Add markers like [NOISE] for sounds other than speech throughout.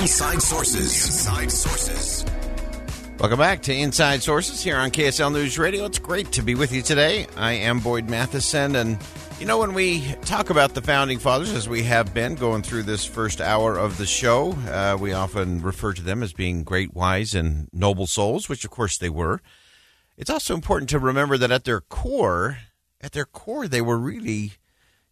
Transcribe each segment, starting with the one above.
Inside Sources. Inside Sources. Welcome back to Inside Sources here on KSL News Radio. It's great to be with you today. I am Boyd Matheson, and you know, when we talk about the founding fathers, as we have been going through this first hour of the show, uh, we often refer to them as being great, wise, and noble souls, which of course they were. It's also important to remember that at their core, at their core, they were really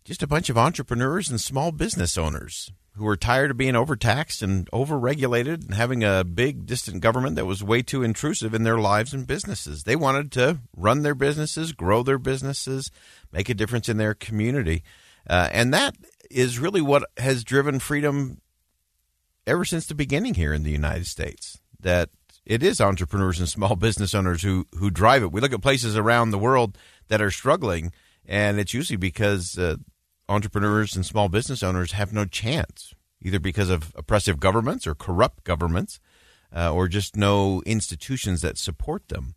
just a bunch of entrepreneurs and small business owners who were tired of being overtaxed and overregulated and having a big distant government that was way too intrusive in their lives and businesses. They wanted to run their businesses, grow their businesses, make a difference in their community. Uh, and that is really what has driven freedom ever since the beginning here in the United States. That it is entrepreneurs and small [LAUGHS] business owners who, who drive it. We look at places around the world that are struggling, and it's usually because uh, entrepreneurs and small business owners have no chance, either because of oppressive governments or corrupt governments, uh, or just no institutions that support them.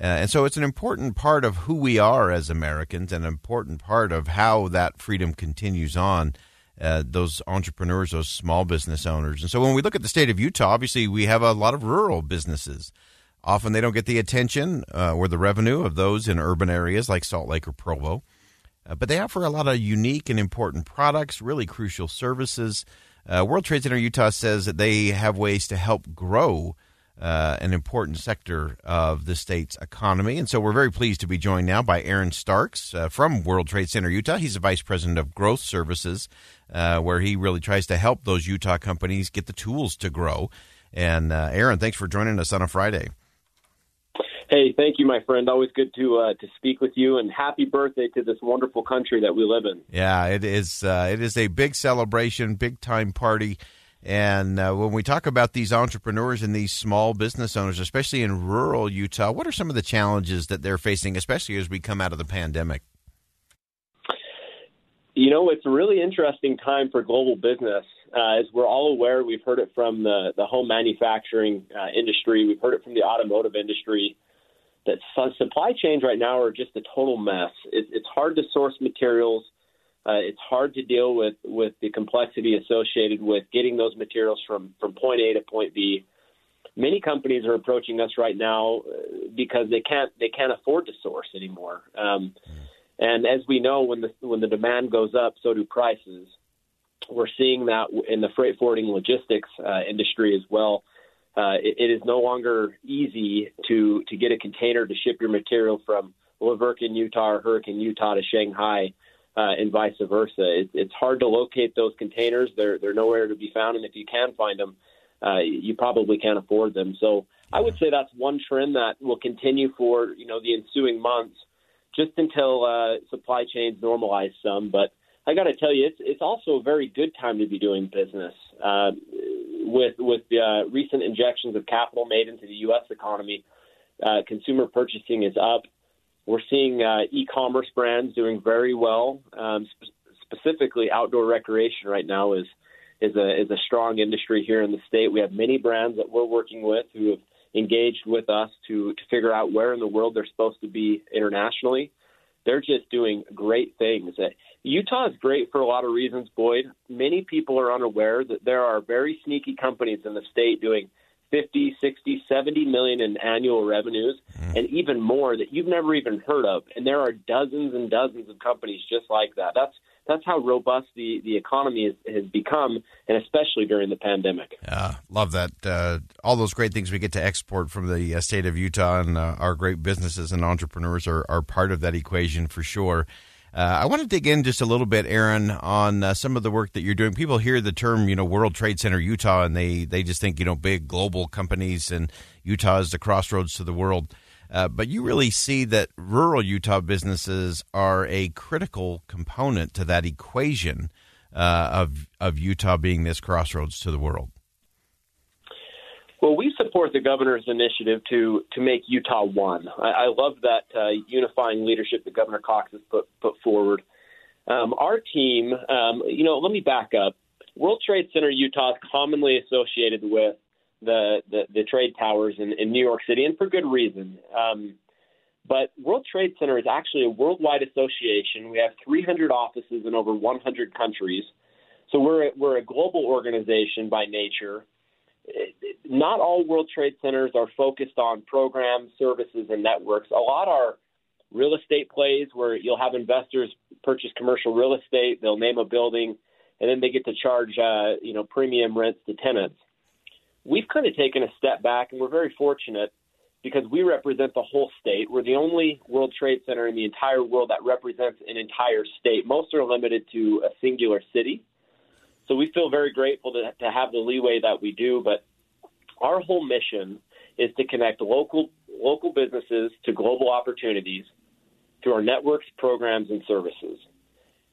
Uh, and so it's an important part of who we are as Americans, and an important part of how that freedom continues on. Uh, those entrepreneurs, those small business owners. And so when we look at the state of Utah, obviously we have a lot of rural businesses. Often they don't get the attention uh, or the revenue of those in urban areas like Salt Lake or Provo. Uh, but they offer a lot of unique and important products, really crucial services. Uh, World Trade Center Utah says that they have ways to help grow uh, an important sector of the state's economy. And so we're very pleased to be joined now by Aaron Starks uh, from World Trade Center Utah. He's the Vice President of Growth Services, uh, where he really tries to help those Utah companies get the tools to grow. And uh, Aaron, thanks for joining us on a Friday. Hey, thank you, my friend. Always good to uh, to speak with you, and happy birthday to this wonderful country that we live in. Yeah, it is. Uh, it is a big celebration, big time party. And uh, when we talk about these entrepreneurs and these small business owners, especially in rural Utah, what are some of the challenges that they're facing, especially as we come out of the pandemic? You know, it's a really interesting time for global business. Uh, as we're all aware, we've heard it from the, the home manufacturing uh, industry, we've heard it from the automotive industry that supply chains right now are just a total mess. It, it's hard to source materials. Uh, it's hard to deal with with the complexity associated with getting those materials from from point A to point B. Many companies are approaching us right now uh, because they can't they can't afford to source anymore. Um, and as we know, when the when the demand goes up, so do prices. We're seeing that in the freight forwarding logistics uh, industry as well uh, it, it is no longer easy to to get a container to ship your material from La Verkin, Utah, or Hurricane, Utah to Shanghai, uh, and vice versa. It, it's hard to locate those containers. They're they're nowhere to be found, and if you can find them, uh, you probably can't afford them. So I would say that's one trend that will continue for you know the ensuing months, just until uh, supply chains normalize some. But I got to tell you, it's it's also a very good time to be doing business. Uh, with with the uh, recent injections of capital made into the U.S. economy, uh, consumer purchasing is up. We're seeing uh, e-commerce brands doing very well. Um, sp- specifically, outdoor recreation right now is is a is a strong industry here in the state. We have many brands that we're working with who have engaged with us to to figure out where in the world they're supposed to be internationally. They're just doing great things. Utah is great for a lot of reasons, Boyd. Many people are unaware that there are very sneaky companies in the state doing 50, 60, 70 million in annual revenues mm. and even more that you've never even heard of. And there are dozens and dozens of companies just like that. That's that's how robust the, the economy has, has become, and especially during the pandemic. Yeah, love that. Uh, all those great things we get to export from the uh, state of Utah, and uh, our great businesses and entrepreneurs are, are part of that equation for sure. Uh, I want to dig in just a little bit, Aaron, on uh, some of the work that you're doing. People hear the term, you know, World Trade Center Utah, and they they just think, you know, big global companies, and Utah is the crossroads to the world. Uh, but you really see that rural Utah businesses are a critical component to that equation uh, of of Utah being this crossroads to the world. Well, we support the governor's initiative to to make Utah one. I, I love that uh, unifying leadership that Governor Cox has put put forward. Um, our team, um, you know, let me back up. World Trade Center Utah is commonly associated with the the, the trade towers in, in New York City, and for good reason. Um, but World Trade Center is actually a worldwide association. We have 300 offices in over 100 countries. So we're a, we're a global organization by nature not all World Trade Centers are focused on programs, services, and networks. A lot are real estate plays where you'll have investors purchase commercial real estate, they'll name a building, and then they get to charge uh, you know premium rents to tenants. We've kind of taken a step back, and we're very fortunate because we represent the whole state. We're the only World Trade Center in the entire world that represents an entire state. Most are limited to a singular city. So we feel very grateful to, to have the leeway that we do. But our whole mission is to connect local local businesses to global opportunities through our networks, programs, and services.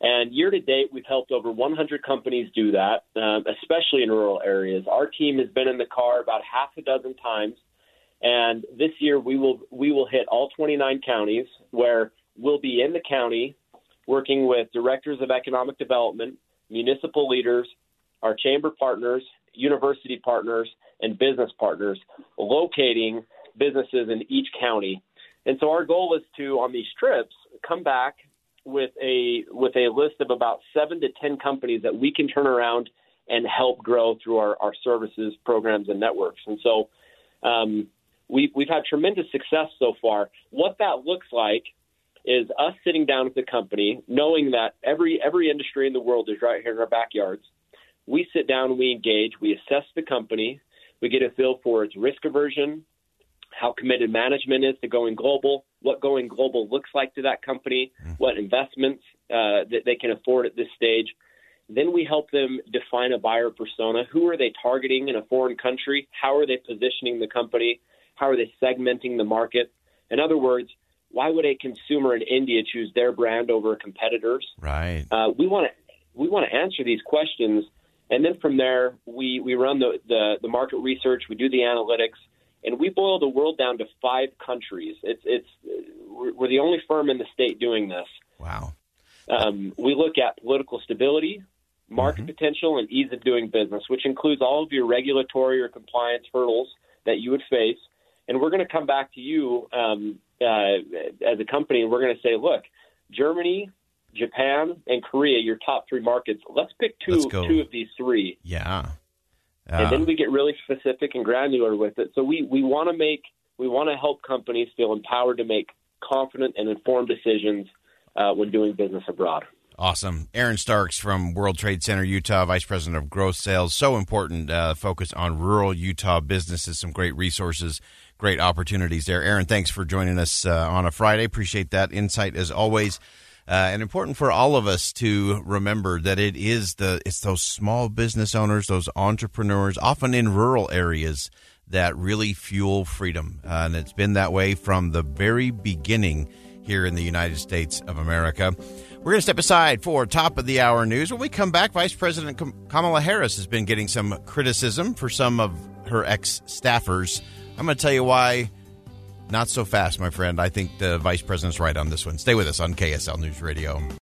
And year to date, we've helped over 100 companies do that, um, especially in rural areas. Our team has been in the car about half a dozen times, and this year we will we will hit all 29 counties where we'll be in the county working with directors of economic development, municipal leaders, our chamber partners, university partners, and business partners, locating businesses in each county. And so our goal is to, on these trips, come back with a with a list of about seven to ten companies that we can turn around and help grow through our, our services, programs, and networks. And so um, we, we've had tremendous success so far. What that looks like is us sitting down with the company, knowing that every every industry in the world is right here in our backyards. We sit down, we engage, we assess the company, we get a feel for its risk aversion, how committed management is to going global, what going global looks like to that company, what investments uh, that they can afford at this stage. Then we help them define a buyer persona. Who are they targeting in a foreign country? How are they positioning the company? How are they segmenting the market? In other words, why would a consumer in India choose their brand over competitors? Right. Uh, we want to we want to answer these questions, and then from there we we run the, the the market research, we do the analytics, and we boil the world down to five countries. It's it's we're the only firm in the state doing this. Wow. Um, we look at political stability, market potential, and ease of doing business, which includes all of your regulatory or compliance hurdles that you would face. And we're going to come back to you um, uh, as a company, and we're going to say, look, Germany, Japan, and Korea, your top three markets. Let's pick 2 Let's two of these three Yeah. And Uh, then we get really specific and granular with it. So we we want to make we want to help companies feel empowered to make confident and informed decisions uh, when doing business abroad. Awesome. Aaron Starks from World Trade Center, Utah, Vice President of Growth Sales. So important uh, focus on rural Utah businesses. Some great resources, great opportunities there. Aaron, thanks for joining us uh, on a Friday. Appreciate that insight as always. Uh, and important for all of us to remember that it is the it's those small business owners, those entrepreneurs, often in rural areas, that really fuel freedom. Uh, and it's been that way from the very beginning here in the United States of America. We're going to step aside for top of the hour news. When we come back, Vice President Kamala Harris has been getting some criticism for some of her ex staffers. I'm going to tell you why. Not so fast, my friend. I think the vice president's right on this one. Stay with us on KSL News Radio.